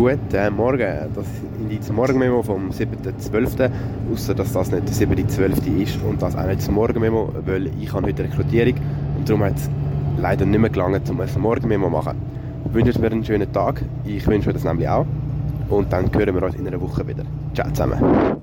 Guten äh, Morgen. Das ist das Morgenmemo vom 7.12. Außer dass das nicht der 7.12. ist und das auch nicht das Morgenmemo, weil ich habe heute Rekrutierung und darum hat es leider nicht mehr gelangt, um ein Morgenmemo zu machen. Ich wünsche euch einen schönen Tag. Ich wünsche euch das nämlich auch. Und dann hören wir uns in einer Woche wieder. Ciao zusammen.